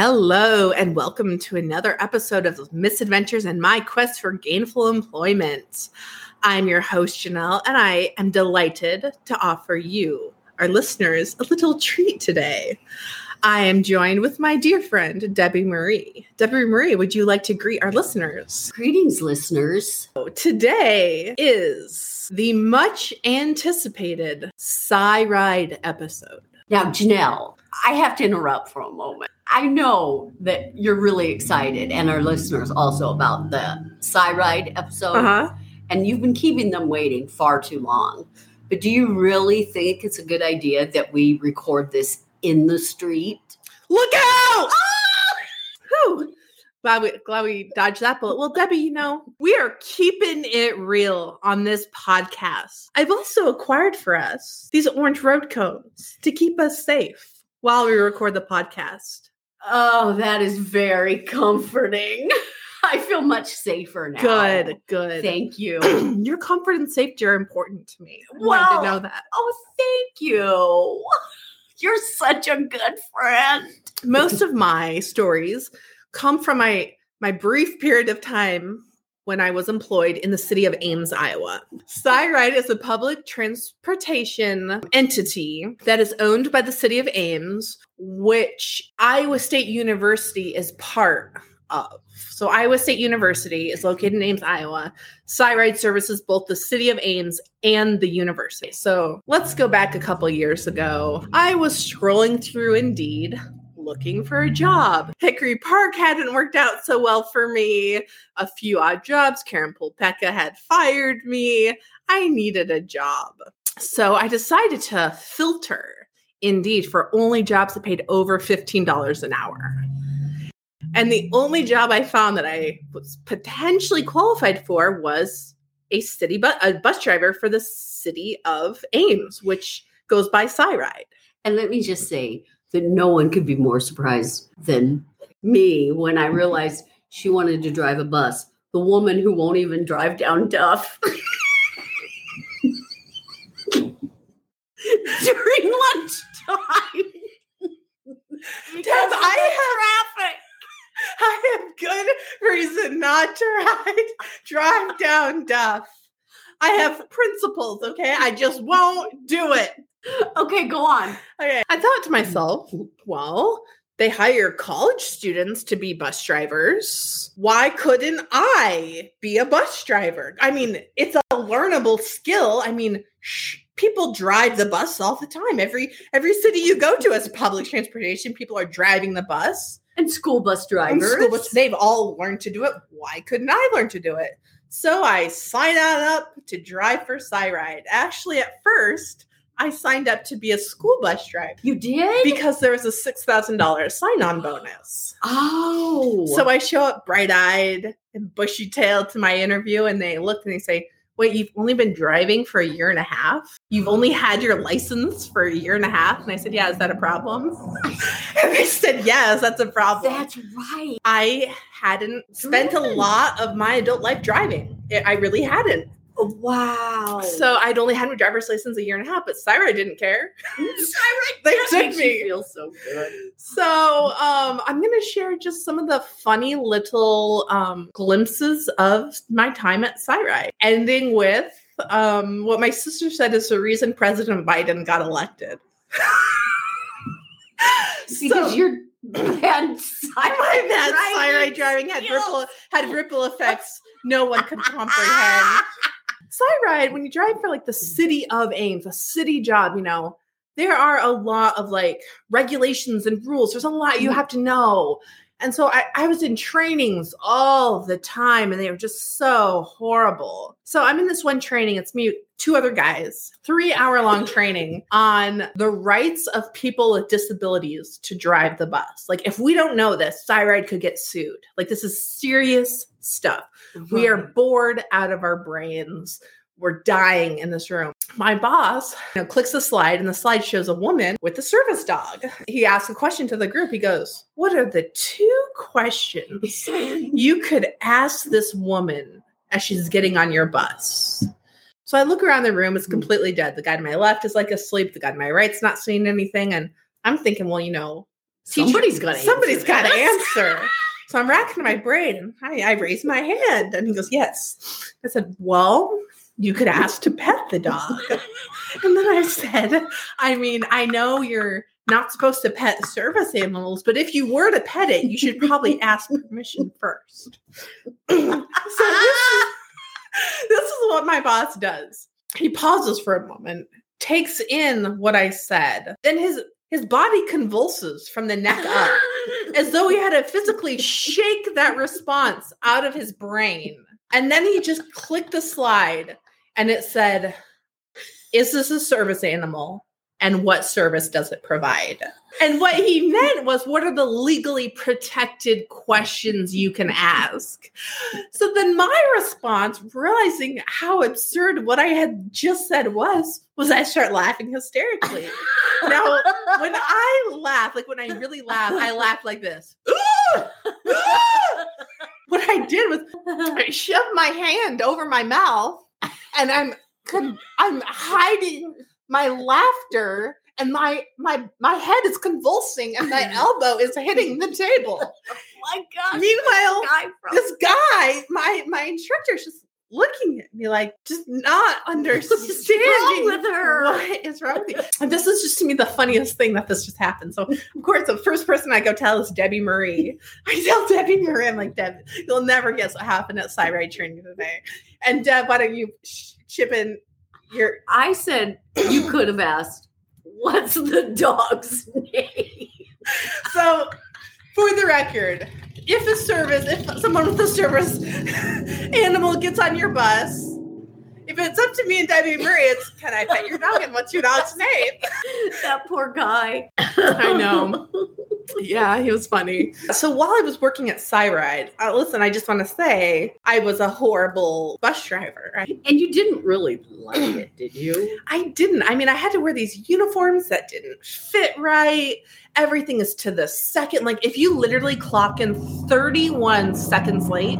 Hello, and welcome to another episode of Misadventures and My Quest for Gainful Employment. I'm your host, Jenell, and I am delighted to offer you, our listeners, a little treat today. I am joined with my dear friend, Debbie Marie. Debbie Marie, would you like to greet our listeners? Greetings, listeners. Today is the much anticipated Cyride episode. Now, Jenell, I have to interrupt for a moment. I know that you're really excited, and our listeners also, about the Cyride episode. Uh-huh. And you've been keeping them waiting far too long. But do you really think it's a good idea that we record this in the street? Look out! Whew. Glad we glad we dodged that bullet. Well, Debbie, you know, we are keeping it real on this podcast. I've also acquired for us these orange road cones to keep us safe while we record the podcast. Oh, that is very comforting. I feel much safer now. Good, good. Thank you. Your comfort and safety are important to me. I Well, to know that. Oh, thank you. You're such a good friend. Most of my stories come from my my brief period of time when I was employed in the city of Ames, Iowa. Cyride is a public transportation entity that is owned by the city of Ames, which Iowa State University is part of. So Iowa State University is located in Ames, Iowa. Cyride services both the city of Ames and the university. So let's go back a couple years ago. I was scrolling through Indeed looking for a job. Hickory Park hadn't worked out so well for me. A few odd jobs. Karen Pulpecca had fired me. I needed a job. So I decided to filter Indeed for only jobs that paid over $15 an hour. And the only job I found that I was potentially qualified for was a city bus, a bus driver for the city of Ames, which goes by Cyride. And let me just say that no one could be more surprised than me when I mm-hmm. realized she wanted to drive a bus. The woman who won't even drive down Duff during lunchtime. Deb, I have I have good reason not to ride drive down Duff. I have principles, okay? I just won't do it. Okay, go on. Okay. I thought to myself, well, they hire college students to be bus drivers. Why couldn't I be a bus driver? I mean, it's a learnable skill. I mean, sh- people drive the bus all the time. Every every city you go to as public transportation, people are driving the bus. And school bus And drivers. school bus, they've all learned to do it. Why couldn't I learn to do it? So I signed on up to drive for Cyride. Actually, at first, I signed up to be a school bus driver you did? because there was a six thousand dollars sign on bonus. oh. So I show up bright eyed and bushy tailed to my interview, and they look and they say, "Wait, you've only been driving for a year and a half? You've only had your license for a year and a half?" And I said, "Yeah, is that a problem?" and they said, "Yes, that's a problem." that's right. I hadn't spent a lot of my adult life driving. I really hadn't. Wow. So I'd only had my driver's license a year and a half, but Cyride didn't care. Cyride, They that took me. feel so good. So um, I'm going to share just some of the funny little um, glimpses of my time at Cyride, ending with um, what my sister said is the reason President Biden got elected. Because So- you're bad my driving had ripple had ripple effects no one could comprehend. Cyride, when you drive for like the mm. city of Ames, a city job, you know, there are a lot of like regulations and rules. There's a lot you mm. have to know. And so I, I was in trainings all the time and they were just so horrible. So I'm in this one training, it's me, two other guys, three hour long training on the rights of people with disabilities to drive the bus. Like, if we don't know this, Cyride could get sued. Like, this is serious stuff. We uh-huh. are bored out of our brains. We're dying in this room. My boss you know, clicks the slide, and the slide shows a woman with a service dog. He asks a question to the group. He goes, What are the two questions you could ask this woman as she's getting on your bus? So I look around the room, it's completely dead. The guy to my left is like asleep, the guy to my right's not seeing anything. And I'm thinking, well, you know, Somebody's got to somebody's got to answer. So I'm racking my brain. I, I raised my hand and he goes, Yes. I said, Well, you could ask to pet the dog. and then I said, I mean, I know you're not supposed to pet service animals, but if you were to pet it, you should probably ask permission first. so this is, this is what my boss does. He pauses for a moment, takes in what I said, then his his body convulses from the neck up as though he had to physically shake that response out of his brain. And then he just clicked the slide and it said, Is this a service animal? And what service does it provide? And what he meant was, what are the legally protected questions you can ask? So then my response, realizing how absurd what I had just said was, was I start laughing hysterically. now, when I laugh, like when I really laugh, I laugh like this. what I did was I shoved my hand over my mouth and I'm I'm hiding my laughter and my my my head is convulsing and my elbow is hitting the table. oh my god. Meanwhile, Guy from- this guy, my my instructor is just looking at me like just not understanding with her? What is wrong with you? And this is just to me the funniest thing that this just happened. So of course the first person I go tell is Debbie Marie. I tell Debbie Marie, I'm like, Deb, you'll never guess what happened at Cyride training today. And Deb, why don't you sh- chip in your I said you could have asked, "What's the dog's name?" So, for the record, if a service, if someone with a service animal gets on your bus, if it's up to me and Debbie Marie, it's can I pet your dog and what's your dog's name? that poor guy. I know. Yeah, he was funny. So while I was working at Cyride, uh, listen, I just want to say I was a horrible bus driver. Right? And you didn't really like it, did you? I didn't. I mean, I had to wear these uniforms that didn't fit right. Everything is to the second. Like, if you literally clock in 31 seconds late,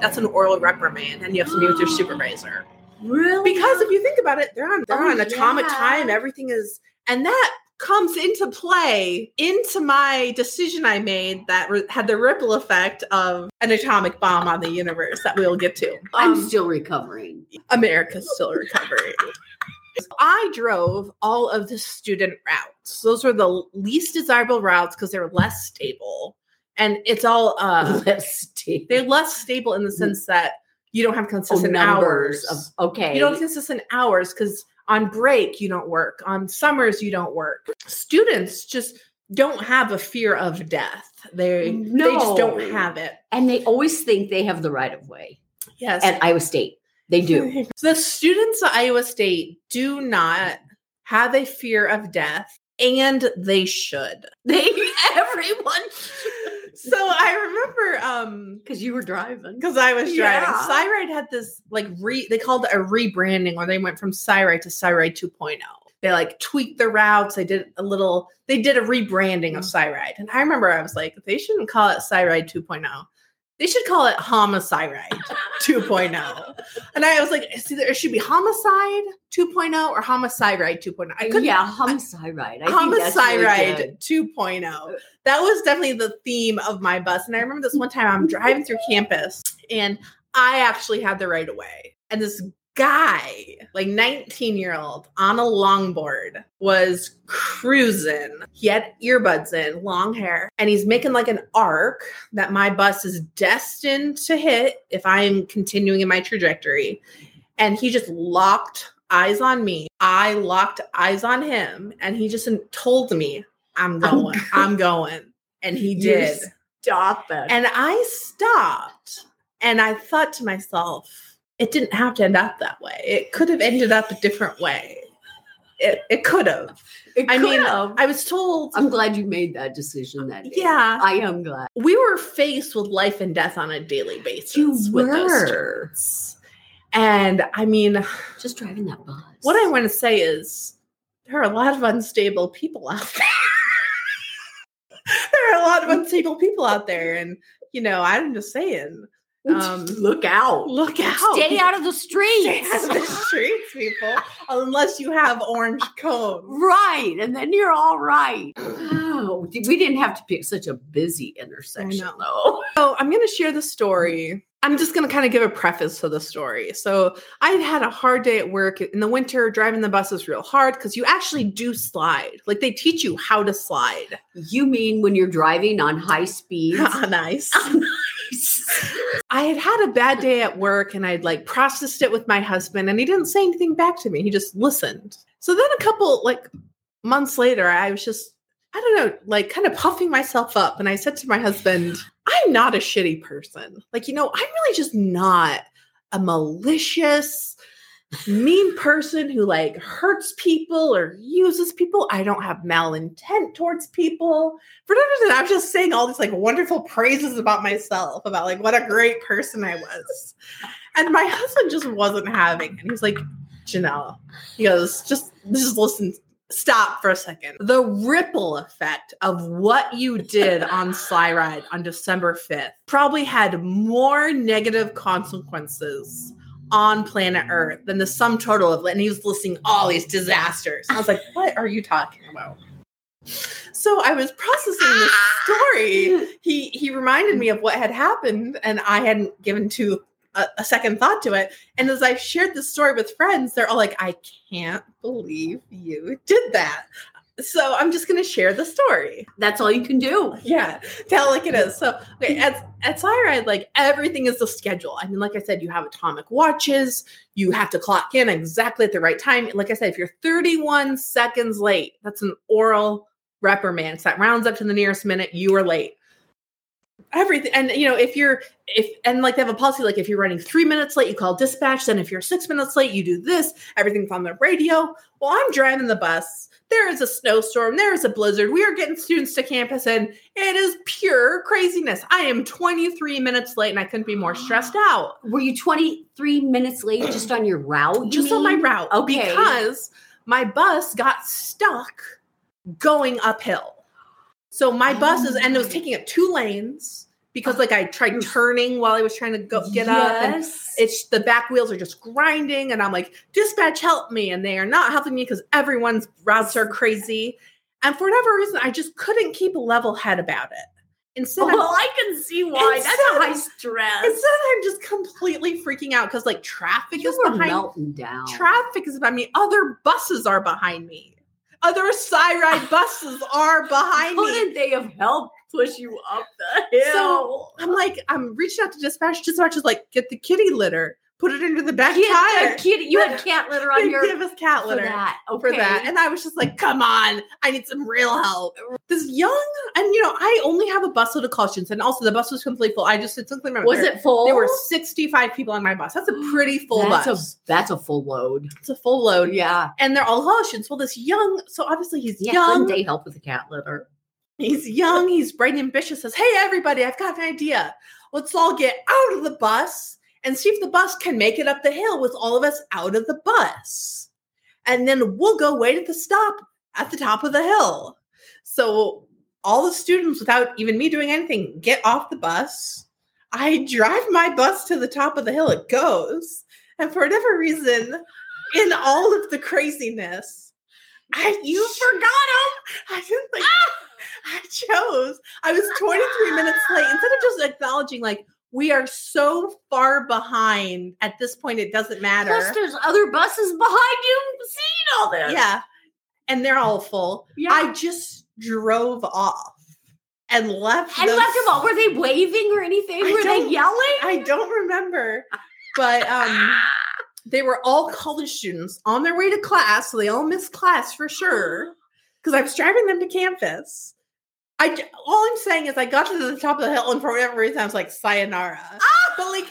that's an oral reprimand, and you have to meet with your supervisor. Really? Because if you think about it, they're on they're Oh, on atomic yeah. time. Everything is, and that comes into play into my decision I made that re- had the ripple effect of an atomic bomb on the universe that we'll get to. I'm Um, still recovering. America's still recovering. I drove all of the student routes. Those were the least desirable routes because they're less stable. And it's all uh Let's see. they're less stable in the sense that you don't have Oh, consistent numbers hours. of okay. You don't have consistent hours because on break you don't work. On summers you don't work. Students just don't have a fear of death. They no. they just don't have it. and they always think they have the right of way. Yes. At Iowa State, they do. The students at Iowa State do not have a fear of death, and they should. They everyone So I remember um because you were driving. because I was driving. Yeah. Cyride had this like re they called it a rebranding where they went from Cyride to Cyride 2.0. They like tweaked the routes. They did a little, they did a rebranding of Cyride. And I remember I was like, they shouldn't call it Cyride 2.0. They should call it Homicide 2.0. And I was like, it's either it should be Homicide 2.0 or Homicide 2.0. I couldn't yeah, homicide right. I really Homicide good. 2.0. That was definitely the theme of my bus. And I remember this one time I'm driving through campus and I actually had the right of way. And this guy, like 19 year old on a longboard, was cruising. He had earbuds in, long hair, and he's making like an arc that my bus is destined to hit if I'm continuing in my trajectory. And he just locked eyes on me. I locked eyes on him, and he just told me, I'm I'm going, I'm going. And he did. Stop it. And I stopped and I thought to myself, it didn't have to end up that way. It could have ended up a different way. It, it could have. I mean, could've. I was told, I'm glad you made that decision that day. yeah, I am glad. we were faced with life and death on a daily basis You were. And I mean, Just driving that bus. what I want to say is there are a lot of unstable people out there. there are a lot of unstable people out there. And, you know, I'm just saying, um, look out. look out. Stay out of the streets. Stay out of the streets, people, unless you have orange cone. right. And then you're all right. Oh, we didn't have to pick such a busy intersection, though. So I'm going to share the story. I'm just going to kind of give a preface to the story. So I had a hard day at work in the winter. Driving the bus is real hard because you actually do slide. Like they teach you how to slide. You mean when you're driving on high speeds? nice. I had had a bad day at work and I'd like processed it with my husband and he didn't say anything back to me. He just listened. So then a couple like months later, I was just, I don't know, like kind of puffing myself up. And I said to my husband, I'm not a shitty person. Like, you know, I'm really just not a malicious, mean person who like hurts people or uses people. I don't have malintent towards people. For no reason, I'm just saying all these like wonderful praises about myself, about like what a great person I was. And my husband just wasn't having it. He was like, Jenell, he goes, just just listen, stop for a second. The ripple effect of what you did on Cyride on December 5th probably had more negative consequences on planet Earth than the sum total of and he was listing all these disasters. I was like, what are you talking about? So I was processing this story. He he reminded me of what had happened, and I hadn't given to a, a second thought to it. And as I shared this story with friends, they're all like, I can't believe you did that. So I'm just going to share the story. That's all you can do. Yeah, tell like it is. So okay, at at Cyride, like everything is the schedule. I mean, like I said, you have atomic watches. You have to clock in exactly at the right time. Like I said, if you're 31 seconds late, that's an oral reprimand. So that rounds up to the nearest minute. You are late. Everything, and you know, if you're if and like they have a policy, like if you're running three minutes late, you call dispatch. Then if you're six minutes late, you do this. Everything's on the radio. Well, I'm driving the bus there is a snowstorm, there is a blizzard. We are getting students to campus, and it is pure craziness. I am 23 minutes late, and I couldn't be more stressed out. Were you 23 minutes late just on your route? you Just on my route, Okay. because my bus got stuck going uphill. So my bus is, and it was oh. taking up two lanes because, like, I tried turning while I was trying to go get up, and it's the back wheels are just grinding and i'm like dispatch help me and they are not helping me because everyone's routes are crazy and for whatever reason i just couldn't keep a level head about it instead well, I'm, oh, I can see why. That's Instead- high stress. instead i'm just completely freaking out because like traffic you is behind melting down. traffic is behind me other buses are behind me other Cyride buses are behind me Couldn't they have helped push you up the hill? So I'm like, I'm reaching out to dispatch. Dispatch is like, get the kitty litter, put it into the back tire. kitty. You had cat litter on your give us cat for litter that. for Okay. that. And I was just like, come on, I need some real help. This young, know, I only have a busload of students, and also the bus was completely full. I just distinctly remember was it full? there were 65 people on my bus. That's a pretty full that's bus. A, that's a full load. it's a full load. Yeah. And they're all students. Well, this young, so obviously he's Yeah. young. They help with the cat litter? He's young, he's bright and ambitious, says, Hey, everybody, I've got an idea. Let's all get out of the bus and see if the bus can make it up the hill with all of us out of the bus. And then we'll go wait at the stop at the top of the hill. So all the students, without even me doing anything, get off the bus. I drive my bus to the top of the hill. It goes. And for whatever reason, in all of the craziness, I You forgot him. I didn't like. Ah! I chose. I was 23 minutes late. Instead of just acknowledging, like, we are so far behind at this point, it doesn't matter. Plus, there's other buses behind you seeing all this. Yeah. And they're all full. Yeah. I just drove off and left. and those- left them all. Were they waving or anything? I Were they yelling? I don't remember. But um they were all college students on their way to class, so they all missed class for sure. Because I was driving them to campus. I all I'm saying is I got to the top of the hill, and for whatever reason, I was like, "Sayonara." Ah! But like,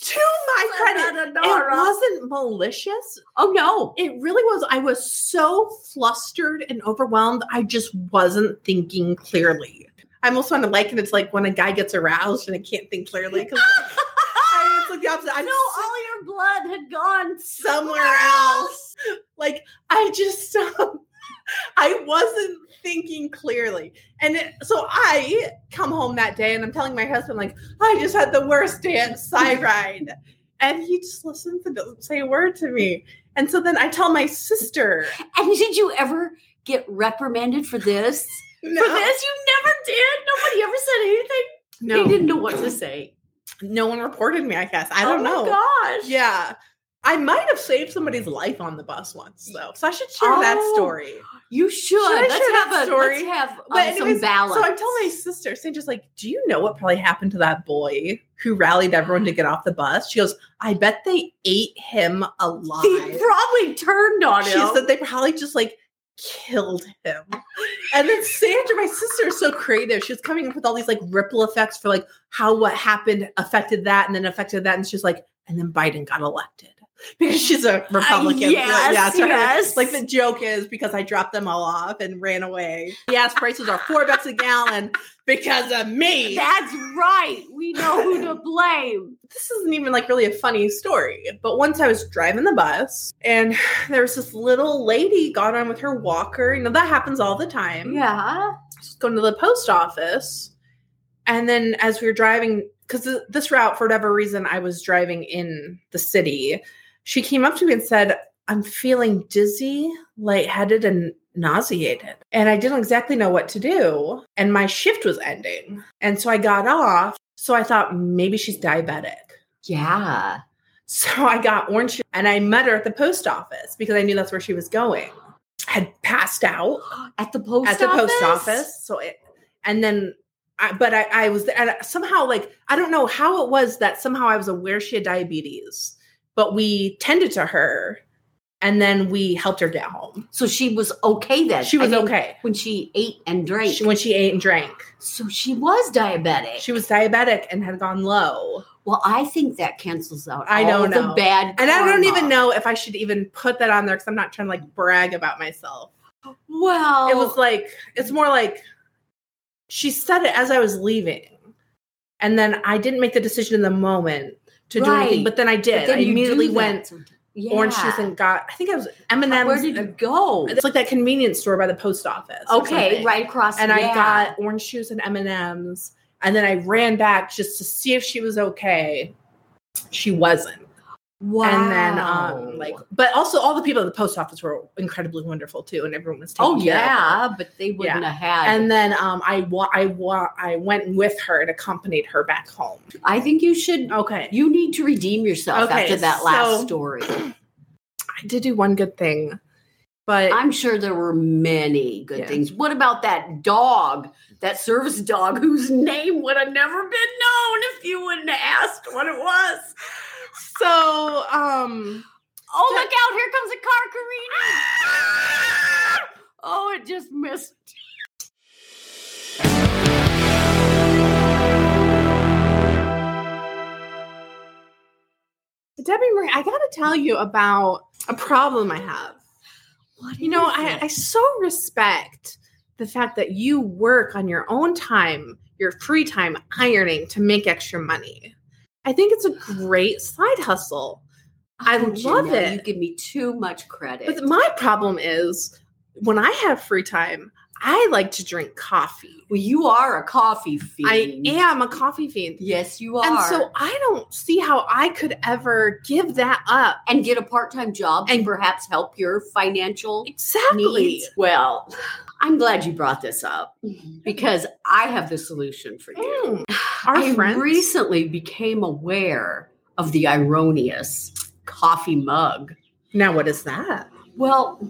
to my credit, it wasn't malicious. Oh no. It really was. I was so flustered and overwhelmed. I just wasn't thinking clearly. I almost want to liken it to like when a guy gets aroused and I can't think clearly because it's like the opposite. I no, know all your blood had gone somewhere else. Like I just um, I wasn't thinking clearly. And it, so I come home that day and I'm telling my husband, like, I just had the worst day at Cyride. And he just listens and doesn't say a word to me. And so then I tell my sister, And did you ever get reprimanded for this? No, For this, you never did. Nobody ever said anything. no, They didn't know what to say. no one reported me. I guess I oh don't oh know. Gosh. Yeah. I might have saved somebody's life on the bus once, though. So I should share that Oh, story. You should. I let's share that have a story? let's have But um, anyways, some balance. So I tell my sister, saying just like, do you know what probably happened to that boy who rallied everyone to get off the bus? She goes, I bet they ate him alive. He probably turned on she him. She said they probably just like killed him. And then Sandra, my sister, is so creative. She was coming up with all these like ripple effects for like how what happened affected that and then affected that. And she's like, and then Biden got elected. Because she's a Republican. Uh, yes, yeah, so her- like the joke is because I dropped them all off and ran away. Gas prices are four bucks a gallon because of me. That's right. We know who to blame. this isn't even like really a funny story. But once I was driving the bus and there was this little lady got on with her walker. You know, that happens all the time. Yeah. Just going to the post office. And then as we were driving, because this route, for whatever reason, I was driving in the city, she came up to me and said, I'm feeling dizzy, lightheaded, and nauseated. And I didn't exactly know what to do. And my shift was ending. And so I got off. So I thought maybe she's diabetic. Yeah. So I got orange and I met her at the post office because I knew that's where she was going. Had passed out At the post at the office? post office. So it, and then, I, but I, I was, and somehow like, I don't know how it was that somehow I was aware she had diabetes, but we tended to her and then we helped her get home. So she was okay then. She was okay. when she ate and drank. She, when she ate and drank, so she was diabetic. she was diabetic and had gone low. well, I think that cancels out I don't know. bad. And I don't even know if I should even put that on there because I'm not trying to like brag about myself. Well, it was like it's more like she said it as I was leaving, and then I didn't make the decision in the moment to do anything. But then I did. then I immediately went. Yeah. orange juice and got. I think I was M and M's. Where did you go? It's like that convenience store by the post office. Okay, right across. And I got orange juice and M and M's, and then I ran back just to see if she was okay. She wasn't. Wow. And then, um, like, but also all the people at the post office were incredibly wonderful too, and everyone was taking oh care of her. yeah, but they wouldn't have had. And then um, I wa- I wa- I went with her and accompanied her back home. I think you should. Okay, You need to redeem yourself Okay, after that last so- story. I did do one good thing, but I'm sure there were many good Yeah. things. What about that dog, that service dog whose name would have never been known if you wouldn't have asked what it was? So um, Oh, look out, here comes a car careening. Oh, it just missed. Debbie Marie, I got to tell you about a problem I have. What You know, I. I so respect the fact that you work on your own time, your free time, ironing to make extra money. I think it's a great side hustle. I Oh, love it. You give me too much credit. But my problem is when I have free time, I like to drink coffee. well, you are a coffee fiend. I am a coffee fiend. Yes, you are. And so I don't see how I could ever give that up. and get a part-time job and And- perhaps help your financial Exactly. needs. Well, I'm glad you brought this up because I have the solution for you. Mm. Our I friends. recently became aware of the Ironius coffee mug. Now, what is that? Well,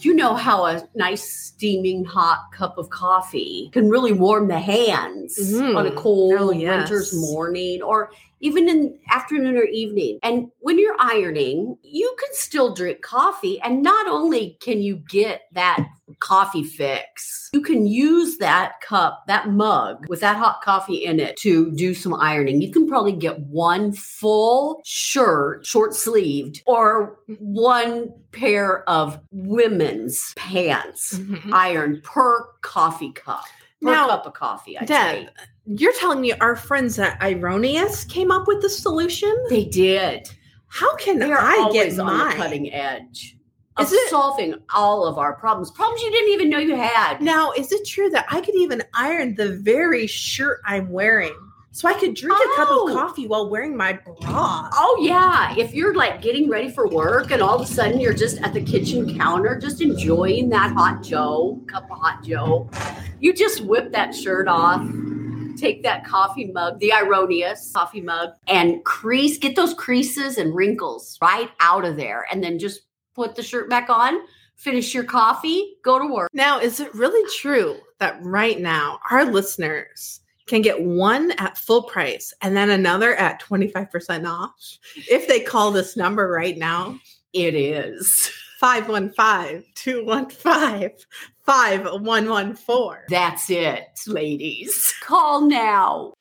you know how a nice steaming hot cup of coffee can really warm the hands Mhm. on a cold Oh, yes. winter's morning or even in afternoon or evening. And when you're ironing, you can still drink coffee and not only can you get that coffee fix, you can use that cup, that mug with that hot coffee in it to do some ironing. You can probably get one full shirt, short sleeved, or one pair of women's pants Mhm. ironed per coffee cup. Per Now, cup of coffee, I'd Deb, say. You're telling me our friends at Ironius came up with the solution? They did. How can They are I always get on the cutting edge of Is it- solving all of our problems. Problems you didn't even know you had. Now, is it true that I could even iron the very shirt I'm wearing? So I could drink a cup Oh. of coffee while wearing my bra. Oh yeah, if you're like getting ready for work and all of a sudden you're just at the kitchen counter, just enjoying that hot Joe, cup of hot Joe, You just whip that shirt off, take that coffee mug, the Ironius coffee mug, and crease, get those creases and wrinkles right out of there. And then just put the shirt back on, finish your coffee, go to work. Now, is it really true that right now our listeners can get one at full price and then another at 25% off if they call this number right now? It is. 515 215 5114. That's it, ladies. Call now.